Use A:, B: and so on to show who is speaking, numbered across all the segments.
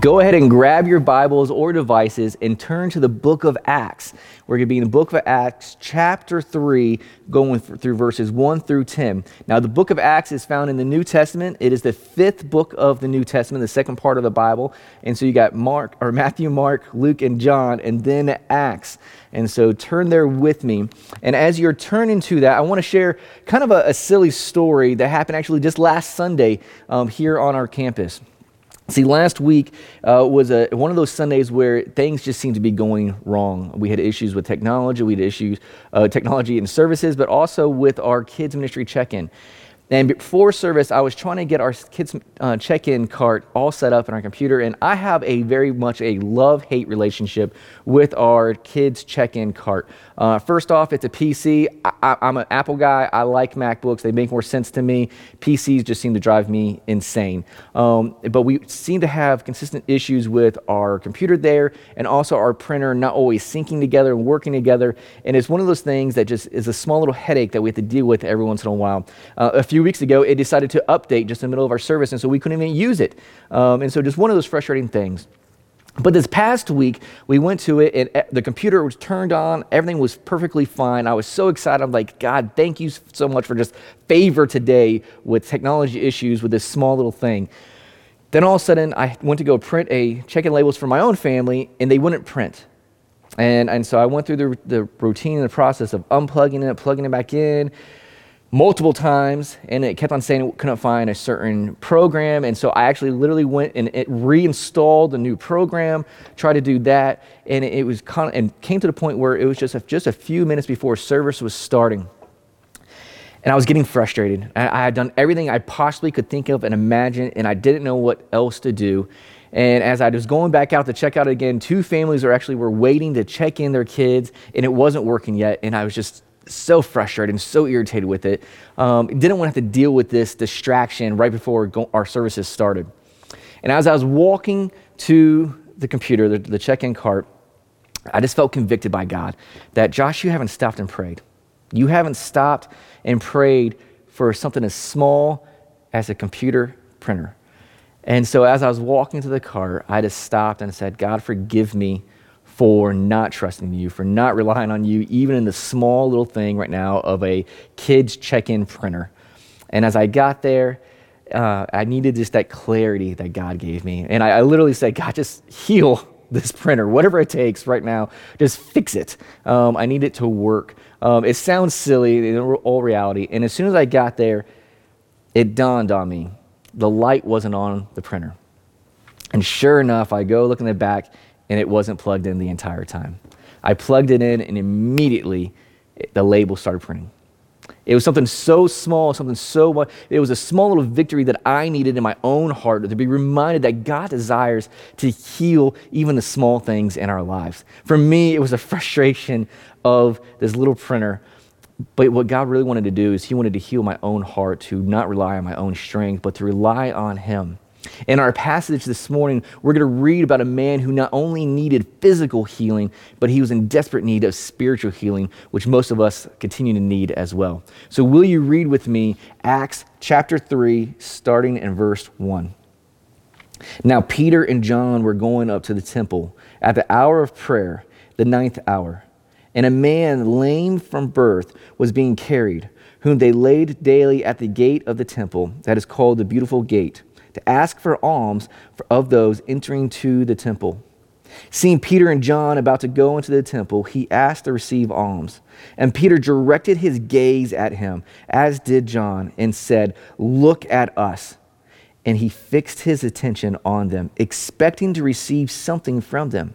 A: Go ahead and grab your Bibles or devices and turn to the book of Acts. We're going to be in the book of Acts, chapter 3, going through verses 1 through 10. Now, the book of Acts is found in the New Testament. It is the fifth book of the New Testament, the second part of the Bible. And so you got Mark, or Matthew, Mark, Luke, and John, and then Acts. And so turn there with me. And as you're turning to that, I want to share kind of a, a silly story that happened actually just last Sunday um, here on our campus. See, last week uh, was a, one of those Sundays where things just seemed to be going wrong. We had issues with technology, we had issues, uh, technology and services, but also with our kids' ministry check in. And before service, I was trying to get our kids' uh, check in cart all set up in our computer. And I have a very much a love hate relationship with our kids' check in cart. Uh, first off, it's a PC. I, am an Apple guy. I like MacBooks, they make more sense to me. PCs just seem to drive me insane. Um, but we seem to have consistent issues with our computer there and also our printer not always syncing together and working together. And it's one of those things that just is a small little headache that we have to deal with every once in a while. Uh, a few weeks ago, it decided to update just in the middle of our service, and so we couldn't even use it. Um, and so, just one of those frustrating things. But this past week, we went to it, and the computer was turned on. Everything was perfectly fine. I was so excited. I'm like, God, thank you so much for just favor today with technology issues with this small little thing. Then all of a sudden, I went to go print a check-in labels for my own family, and they wouldn't print. And, and so I went through the, the routine and the process of unplugging it, plugging it back in, multiple times and it kept on saying it couldn't find a certain program. And so i actually literally went and it reinstalled the new program tried to do that and it was con- and came to the point where it was just a, just a few minutes before service was starting. And i was getting frustrated. I, I had done everything i possibly could think of and imagine and i didn't know what else to do. And as I was going back out to check out again, two families are actually were waiting to check in their kids, and it wasn't working yet. And I was just so frustrated and so irritated with it. Um, didn't want to have to deal with this distraction right before our services started. And as I was walking to the computer, the, the check in cart, I just felt convicted by God that, Josh, you haven't stopped and prayed. You haven't stopped and prayed for something as small as a computer printer. And so as I was walking to the cart, I just stopped and said, God, forgive me for not trusting you, for not relying on you, even in the small little thing right now of a kid's check in printer. And as I got there, uh, I needed just that clarity that God gave me. And I, I, literally said, God, just heal this printer, whatever it takes right now, just fix it. Um, I need it to work. Um, it sounds silly in all reality. And as soon as I got there, it dawned on me the light wasn't on the printer. And sure enough, I go look in the back, and it wasn't plugged in the entire time. I plugged it in, and immediately the label started printing. It was something so small, something so much. It was a small little victory that I needed in my own heart to be reminded that God desires to heal even the small things in our lives. For me, it was a frustration of this little printer. But what God really wanted to do is He wanted to heal my own heart to not rely on my own strength, but to rely on Him. In our passage this morning, we're going to read about a man who not only needed physical healing, but he was in desperate need of spiritual healing, which most of us continue to need as well. So, will you read with me Acts chapter 3, starting in verse 1? Now, Peter and John were going up to the temple at the hour of prayer, the ninth hour, and a man lame from birth was being carried, whom they laid daily at the gate of the temple, that is called the Beautiful Gate to ask for alms of those entering to the temple. Seeing Peter and John about to go into the temple, he asked to receive alms. And Peter directed his gaze at him, as did John, and said, Look at us. And he fixed his attention on them, expecting to receive something from them.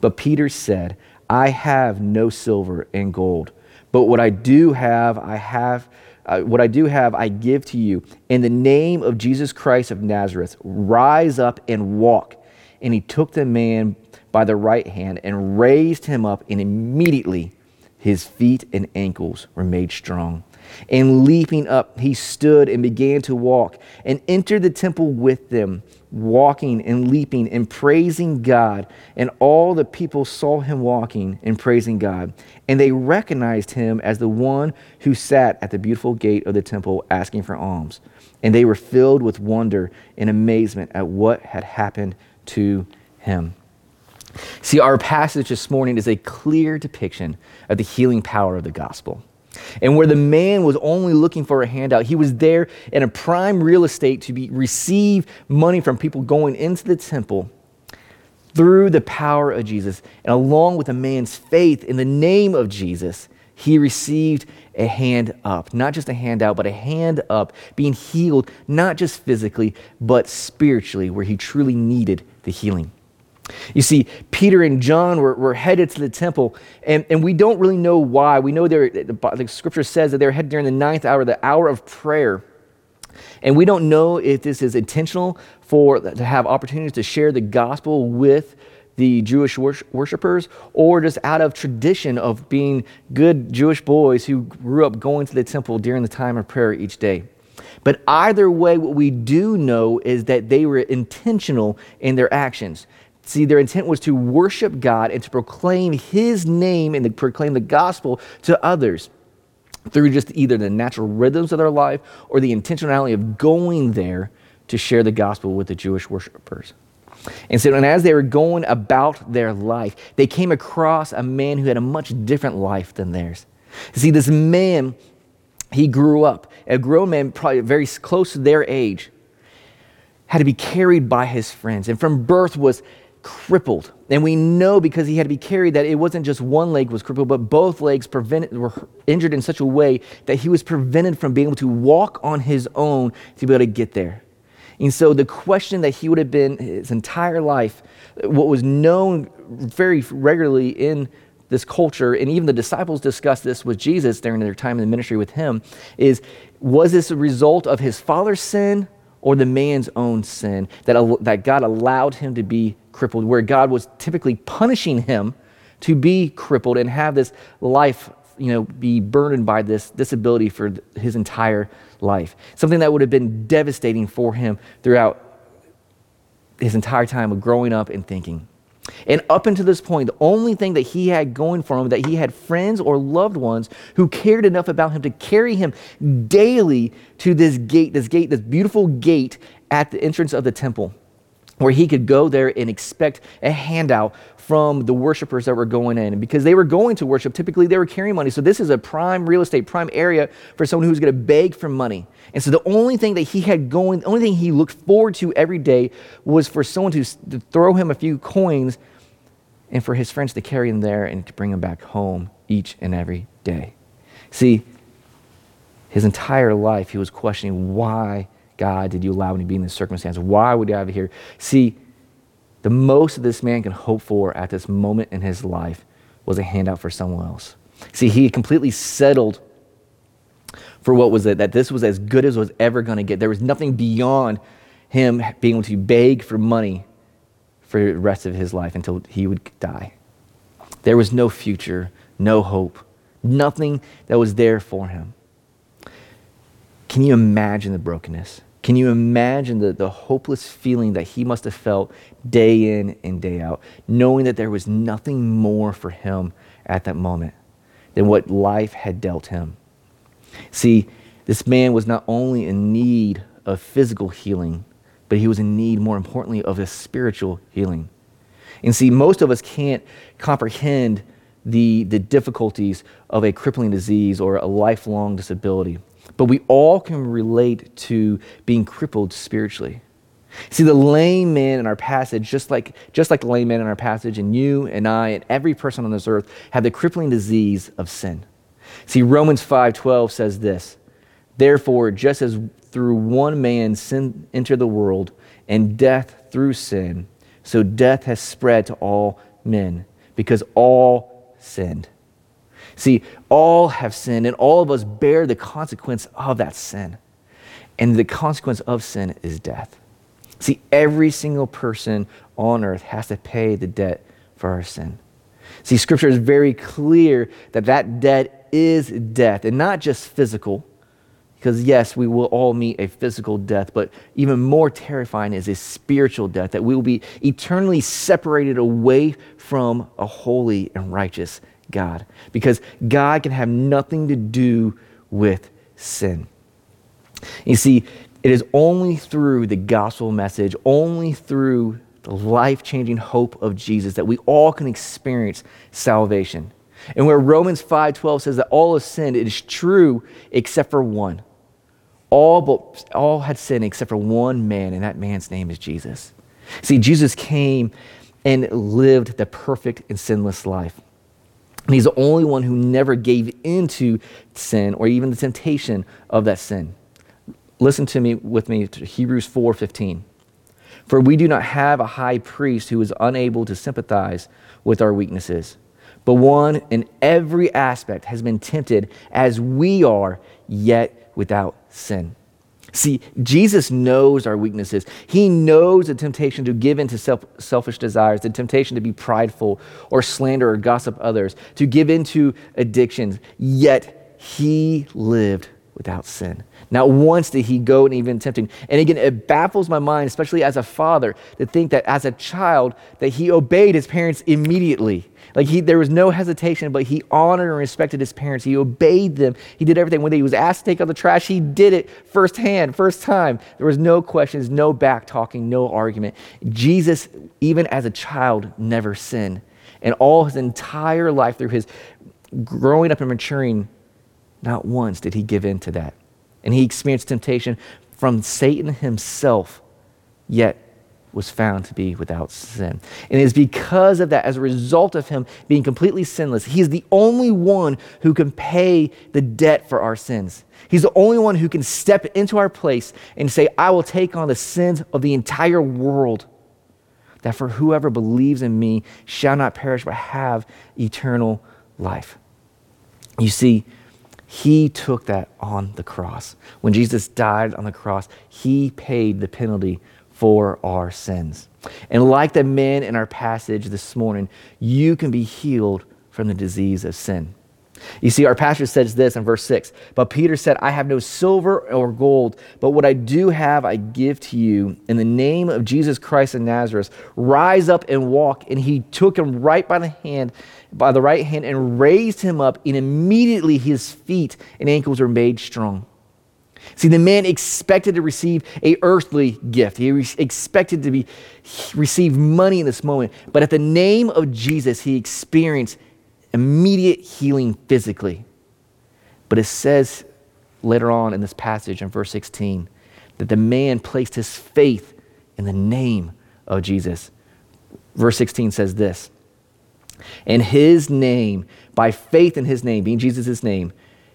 A: But Peter said, I have no silver and gold, but what I do have, I have uh, what I do have, I give to you. In the name of Jesus Christ of Nazareth, rise up and walk. And he took the man by the right hand and raised him up, and immediately his feet and ankles were made strong. And leaping up, he stood and began to walk and entered the temple with them walking and leaping and praising God. And all the people saw him walking and praising God. And they recognized him as the one who sat at the beautiful gate of the temple asking for alms. And they were filled with wonder and amazement at what had happened to him. See, our passage this morning is a clear depiction of the healing power of the gospel. And where the man was only looking for a handout, he was there in a prime real estate to be, receive money from people going into the temple through the power of Jesus. And along with a man's faith in the name of Jesus, he received a hand up. Not just a handout, but a hand up, being healed, not just physically, but spiritually, where he truly needed the healing. You see, Peter and John were, were headed to the temple, and, and we don't really know why. We know the, the scripture says that they were headed during the ninth hour, the hour of prayer. And we don't know if this is intentional for to have opportunities to share the gospel with the Jewish worshipers or just out of tradition of being good Jewish boys who grew up going to the temple during the time of prayer each day. But either way, what we do know is that they were intentional in their actions. See, their intent was to worship God and to proclaim His name and to proclaim the gospel to others through just either the natural rhythms of their life or the intentionality of going there to share the gospel with the Jewish worshipers. And so, and as they were going about their life, they came across a man who had a much different life than theirs. See, this man, he grew up, a grown man, probably very close to their age, had to be carried by his friends, and from birth was crippled. And we know because he had to be carried that it wasn't just one leg was crippled, but both legs prevented, were injured in such a way that he was prevented from being able to walk on his own to be able to get there. And so the question that he would have been his entire life, what was known very regularly in this culture, and even the disciples discussed this with Jesus during their time in the ministry with him, is was this a result of his father's sin or the man's own sin that, that God allowed him to be crippled, where God was typically punishing him to be crippled and have this life, you know, be burdened by this disability for his entire life. Something that would have been devastating for him throughout his entire time of growing up and thinking. And up until this point, the only thing that he had going for him, that he had friends or loved ones who cared enough about him to carry him daily to this gate, this gate, this beautiful gate at the entrance of the temple, where he could go there and expect a handout from the worshipers that were going in. And because they were going to worship, typically they were carrying money. So this is a prime real estate, prime area for someone who's going to beg for money. And so the only thing that he had going, the only thing he looked forward to every day was for someone to, to throw him a few coins and for his friends to carry him there and to bring him back home each and every day. See, his entire life he was questioning why God did you allow me to be in this circumstance? Why would I have here? See, the most that this man can hope for at this moment in his life was a handout for someone else. See, he completely settled for what was it, that this was as good as was ever going to get. There was nothing beyond him being able to beg for money for the rest of his life until he would die. There was no future, no hope, nothing that was there for him. Can you imagine the brokenness? Can you imagine the, the hopeless feeling that he must have felt day in and day out, knowing that there was nothing more for him at that moment than what life had dealt him? See, this man was not only in need of physical healing, but he was in need, more importantly, of a spiritual healing. And see, most of us can't comprehend the, the difficulties of a crippling disease or a lifelong disability. But we all can relate to being crippled spiritually. See, the lame man in our passage, just like, just like the lame man in our passage, and you and I and every person on this earth have the crippling disease of sin. See, Romans 5:12 says this: Therefore, just as through one man sin entered the world, and death through sin, so death has spread to all men, because all sinned. See, all have sinned, and all of us bear the consequence of that sin. And the consequence of sin is death. See, every single person on earth has to pay the debt for our sin. See, Scripture is very clear that that debt is death, and not just physical because, yes, we will all meet a physical death, but even more terrifying is a spiritual death that we will be eternally separated away from a holy and righteous God. Because God can have nothing to do with sin. You see, it is only through the gospel message, only through the life changing hope of Jesus, that we all can experience salvation. And where Romans 5:12 says that all have sinned, it is true except for one. All, but, all had sinned except for one man, and that man's name is Jesus. See, Jesus came and lived the perfect and sinless life. And he's the only one who never gave into sin or even the temptation of that sin. Listen to me with me to Hebrews 4:15. For we do not have a high priest who is unable to sympathize with our weaknesses, but one in every aspect has been tempted as we are, yet without sin. See, Jesus knows our weaknesses. He knows the temptation to give in to self, selfish desires, the temptation to be prideful or slander or gossip others, to give in to addictions. Yet he lived without sin. Not once did he go and even tempting. And again, it baffles my mind, especially as a father, to think that as a child that he obeyed his parents immediately. Like he, there was no hesitation, but he honored and respected his parents. He obeyed them. He did everything. When he was asked to take out the trash, he did it firsthand, first time. There was no questions, no back talking, no argument. Jesus, even as a child, never sinned. And all his entire life through his growing up and maturing, not once did he give in to that. And he experienced temptation from Satan himself, yet was found to be without sin. And it is because of that, as a result of him being completely sinless, he is the only one who can pay the debt for our sins. He's the only one who can step into our place and say, I will take on the sins of the entire world. That for whoever believes in me shall not perish but have eternal life. You see, he took that on the cross. When Jesus died on the cross, he paid the penalty for our sins. And like the man in our passage this morning, you can be healed from the disease of sin. You see, our pastor says this in verse 6 But Peter said, I have no silver or gold, but what I do have I give to you. In the name of Jesus Christ of Nazareth, rise up and walk. And he took him right by the hand, by the right hand, and raised him up, and immediately his feet and ankles were made strong. See, the man expected to receive a earthly gift. He re- expected to be receive money in this moment, but at the name of Jesus, he experienced immediate healing physically. But it says later on in this passage in verse 16 that the man placed his faith in the name of Jesus. Verse 16 says this And his name, by faith in his name, being Jesus' name,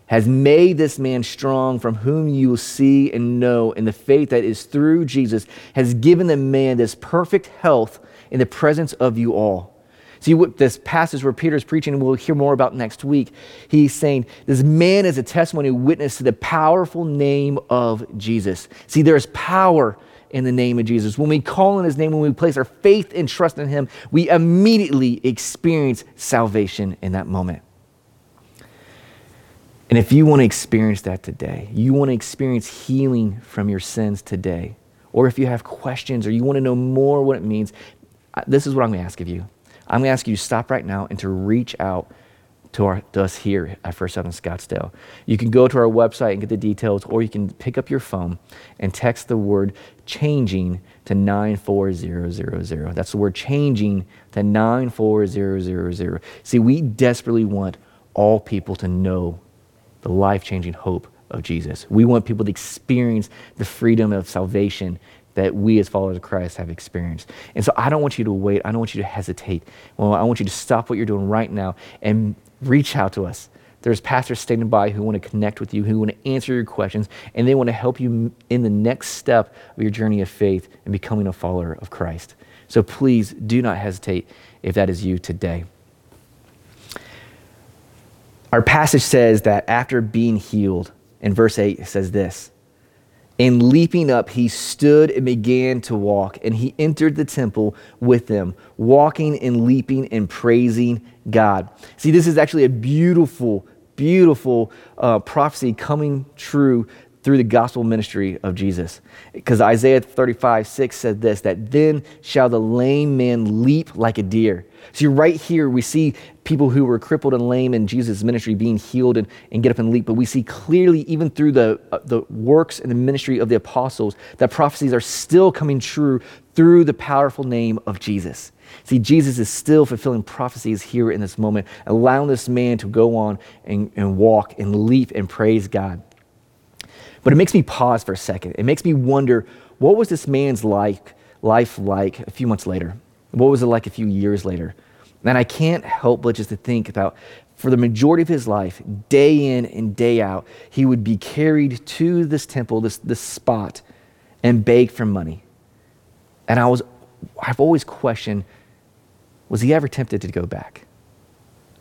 A: has made this man strong, from whom you will see and know, and the faith that is through Jesus has given the man this perfect health in the presence of you all. See, what this passage where Peter's preaching, we'll hear more about next week, he's saying this man is a testimony witness to the powerful name of Jesus. See, there's power in the name of Jesus. When we call on his name, when we place our faith and trust in him, we immediately experience salvation in that moment. And if you want to experience that today, you want to experience healing from your sins today, or if you have questions or you want to know more what it means, this is what I'm going to ask of you. I'm going to ask you to stop right now and to reach out to, our, to us here at First Southern Scottsdale. You can go to our website and get the details, or you can pick up your phone and text the word changing to 94000. That's the word changing to 94000. See, we desperately want all people to know the life changing hope of Jesus. We want people to experience the freedom of salvation that we as followers of Christ have experienced. And so I don't want you to wait. I don't want you to hesitate. Well, I want you to stop what you're doing right now and reach out to us. There's pastors standing by who want to connect with you, who want to answer your questions, and they want to help you in the next step of your journey of faith and becoming a follower of Christ. So please do not hesitate if that is you today. Our passage says that after being healed, in verse 8, it says this and leaping up, he stood and began to walk. And he entered the temple with them, walking and leaping and praising God. See, this is actually a beautiful, beautiful uh, prophecy coming true through the gospel ministry of Jesus. Because Isaiah 35, 6 said this that then shall the lame man leap like a deer. See, right here, we see people who were crippled and lame in Jesus' ministry being healed and, and get up and leap. But we see clearly, even through the, uh, the works and the ministry of the apostles, that prophecies are still coming true through the powerful name of Jesus. See, Jesus is still fulfilling prophecies here in this moment, allowing this man to go on and, and walk and leap and praise God. But it makes me pause for a second. It makes me wonder what was this man's life, life like a few months later? What was it like a few years later? And I can't help but just to think about for the majority of his life, day in and day out, he would be carried to this temple, this, this spot, and beg for money. And I was, I've always questioned was he ever tempted to go back?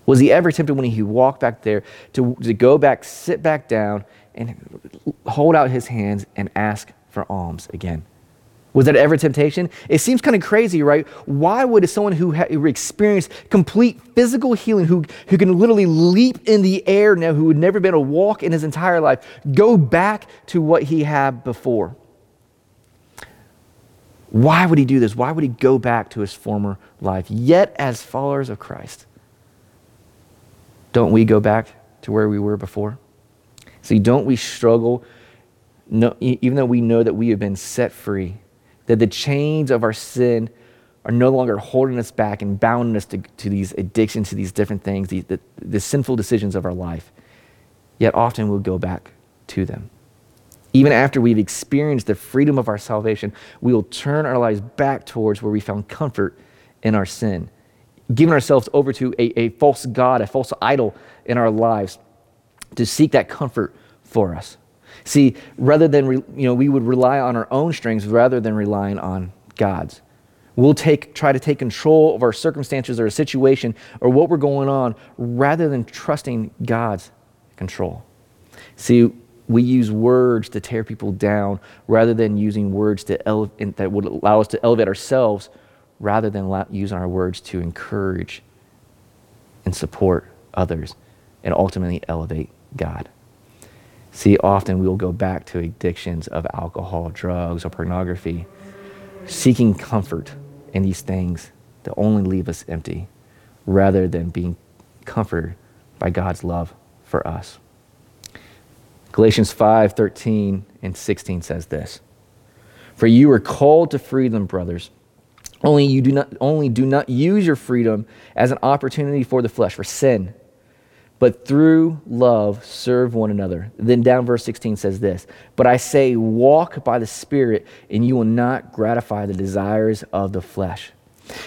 A: Was he ever tempted when he walked back there to, to go back, sit back down, and hold out his hands and ask for alms again? Was that ever temptation? It seems kind of crazy, right? Why would someone who, ha- who experienced complete physical healing, who, who can literally leap in the air now, who had never been able to walk in his entire life, go back to what he had before? Why would he do this? Why would he go back to his former life? Yet, as followers of Christ, don't we go back to where we were before? See, don't we struggle, no, even though we know that we have been set free, that the chains of our sin are no longer holding us back and bounding us to, to these addictions, to these different things, the, the, sinful decisions of our life. Yet often we'll go back to them. Even after we've experienced the freedom of our salvation, we will turn our lives back towards where we found comfort in our sin, giving ourselves over to a, a false God, a false idol in our lives to seek that comfort for us. See, rather than, re, you know, we would rely on our own strengths rather than relying on God's. We'll take, try to take control of our circumstances or a situation or what we're going on rather than trusting God's control. See, we use words to tear people down rather than using words to ele- that would allow us to elevate ourselves rather than allow, using our words to encourage and support others and ultimately elevate God. See, often we will go back to addictions of alcohol, drugs, or pornography, seeking comfort in these things that only leave us empty rather than being comforted by God's love for us. Galatians 5 13 and 16 says this For you are called to freedom, brothers. Only, you do not, only do not use your freedom as an opportunity for the flesh, for sin, but through love serve one another. Then down verse 16 says this But I say, walk by the Spirit, and you will not gratify the desires of the flesh.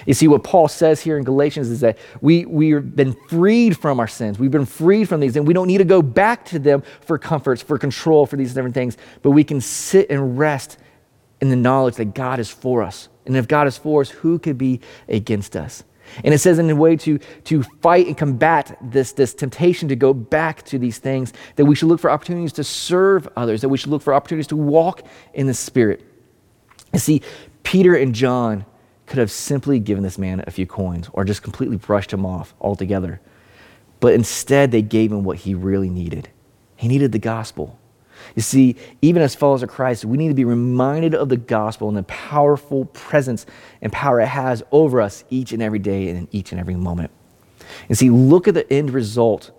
A: You see, what Paul says here in Galatians is that we, we've been freed from our sins. We've been freed from these, and we don't need to go back to them for comforts, for control, for these different things, but we can sit and rest in the knowledge that God is for us. And if God is for us, who could be against us? And it says in a way to, to fight and combat this, this temptation to go back to these things, that we should look for opportunities to serve others, that we should look for opportunities to walk in the Spirit. You see, Peter and John could have simply given this man a few coins or just completely brushed him off altogether. But instead, they gave him what he really needed. He needed the gospel. You see, even as followers of Christ, we need to be reminded of the gospel and the powerful presence and power it has over us each and every day and in each and every moment. And see, look at the end result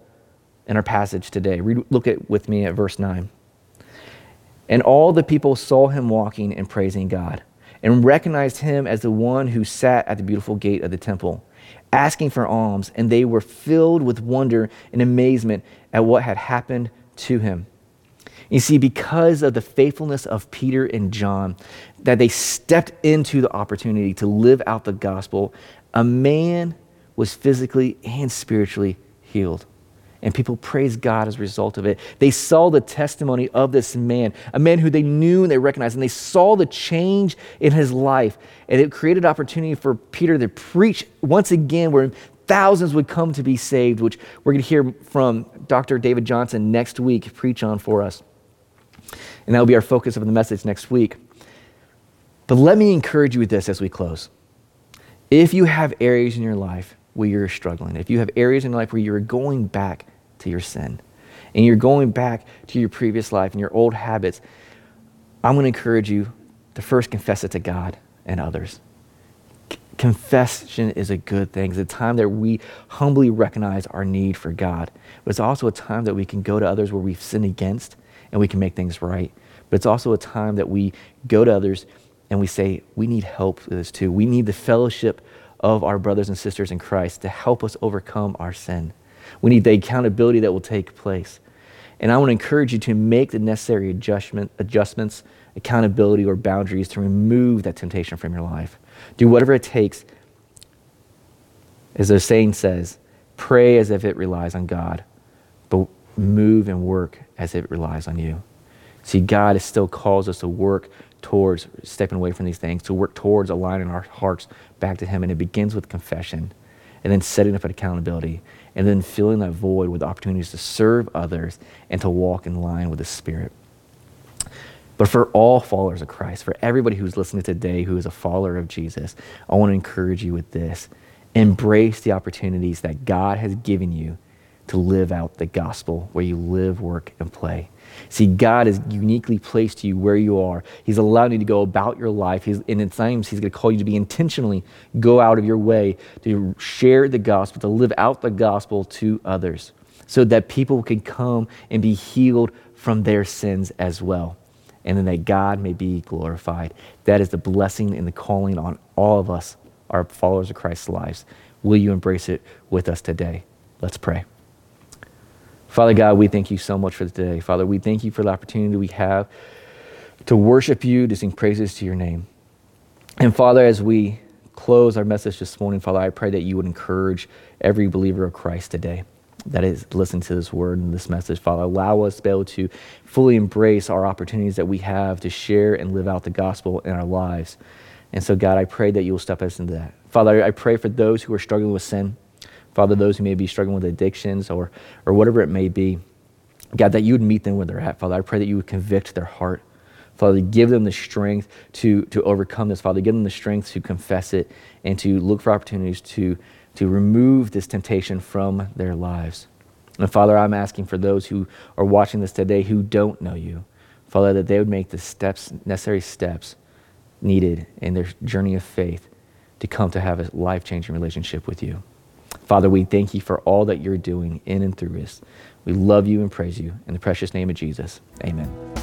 A: in our passage today. Read, look at with me at verse 9. And all the people saw him walking and praising God and recognized him as the one who sat at the beautiful gate of the temple, asking for alms, and they were filled with wonder and amazement at what had happened to him. You see, because of the faithfulness of Peter and John, that they stepped into the opportunity to live out the gospel, a man was physically and spiritually healed and people praised God as a result of it. They saw the testimony of this man, a man who they knew and they recognized, and they saw the change in his life. And it created opportunity for Peter to preach once again, where thousands would come to be saved, which we're going to hear from Dr. David Johnson next week preach on for us. And that will be our focus of the message next week. But let me encourage you with this as we close. If you have areas in your life where you're struggling, if you have areas in your life where you're going back to your sin. and you're going back to your previous life and your old habits, I'm going to encourage you to first confess it to God and others. C- confession is a good thing. It's a time that we humbly recognize our need for God. But it's also a time that we can go to others where we've sinned against and we can make things right. But it's also a time that we go to others and we say, we need help with this too. We need the fellowship of our brothers and sisters in Christ to help us overcome our sin. We need the accountability that will take place. And I want to encourage you to make the necessary adjustment, adjustments, accountability, or boundaries to remove that temptation from your life. Do whatever it takes. As the saying says, pray as if it relies on God, move and work as it relies on you. See, God has still calls us to work towards stepping away from these things, to work towards aligning our hearts back to Him. And it begins with confession and then setting up an accountability and then filling that void with opportunities to serve others and to walk in line with the Spirit. But for all followers of Christ, for everybody who's listening today who is a follower of Jesus, I want to encourage you with this. Embrace the opportunities that God has given you to live out the gospel where you live, work, and play. See, God has uniquely placed you where you are. He's allowed you to go about your life. He's, and at times, He's going to call you to be intentionally go out of your way to share the gospel, to live out the gospel to others, so that people can come and be healed from their sins as well. And then that God may be glorified. That is the blessing and the calling on all of us, our followers of Christ's lives. Will you embrace it with us today? Let's pray. Father God, we thank you so much for today. Father, we thank you for the opportunity we have to worship you, to sing praises to your name. And Father, as we close our message this morning, Father, I pray that you would encourage every believer of Christ today that is listen to this word and this message, Father. Allow us to be able to fully embrace our opportunities that we have to share and live out the gospel in our lives. And so, God, I pray that you will step us into that. Father, I pray for those who are struggling with sin. Father, those who may be struggling with addictions or, or whatever it may be, God, that you would meet them where they're at. Father, I pray that you would convict their heart. Father, give them the strength to, to overcome this. Father, give them the strength to confess it and to look for opportunities to, to remove this temptation from their lives. And Father, I'm asking for those who are watching this today who don't know you, Father, that they would make the steps, necessary steps needed in their journey of faith to come to have a life changing relationship with you. Father, we thank you for all that you're doing in and through us. We love you and praise you. In the precious name of Jesus, amen.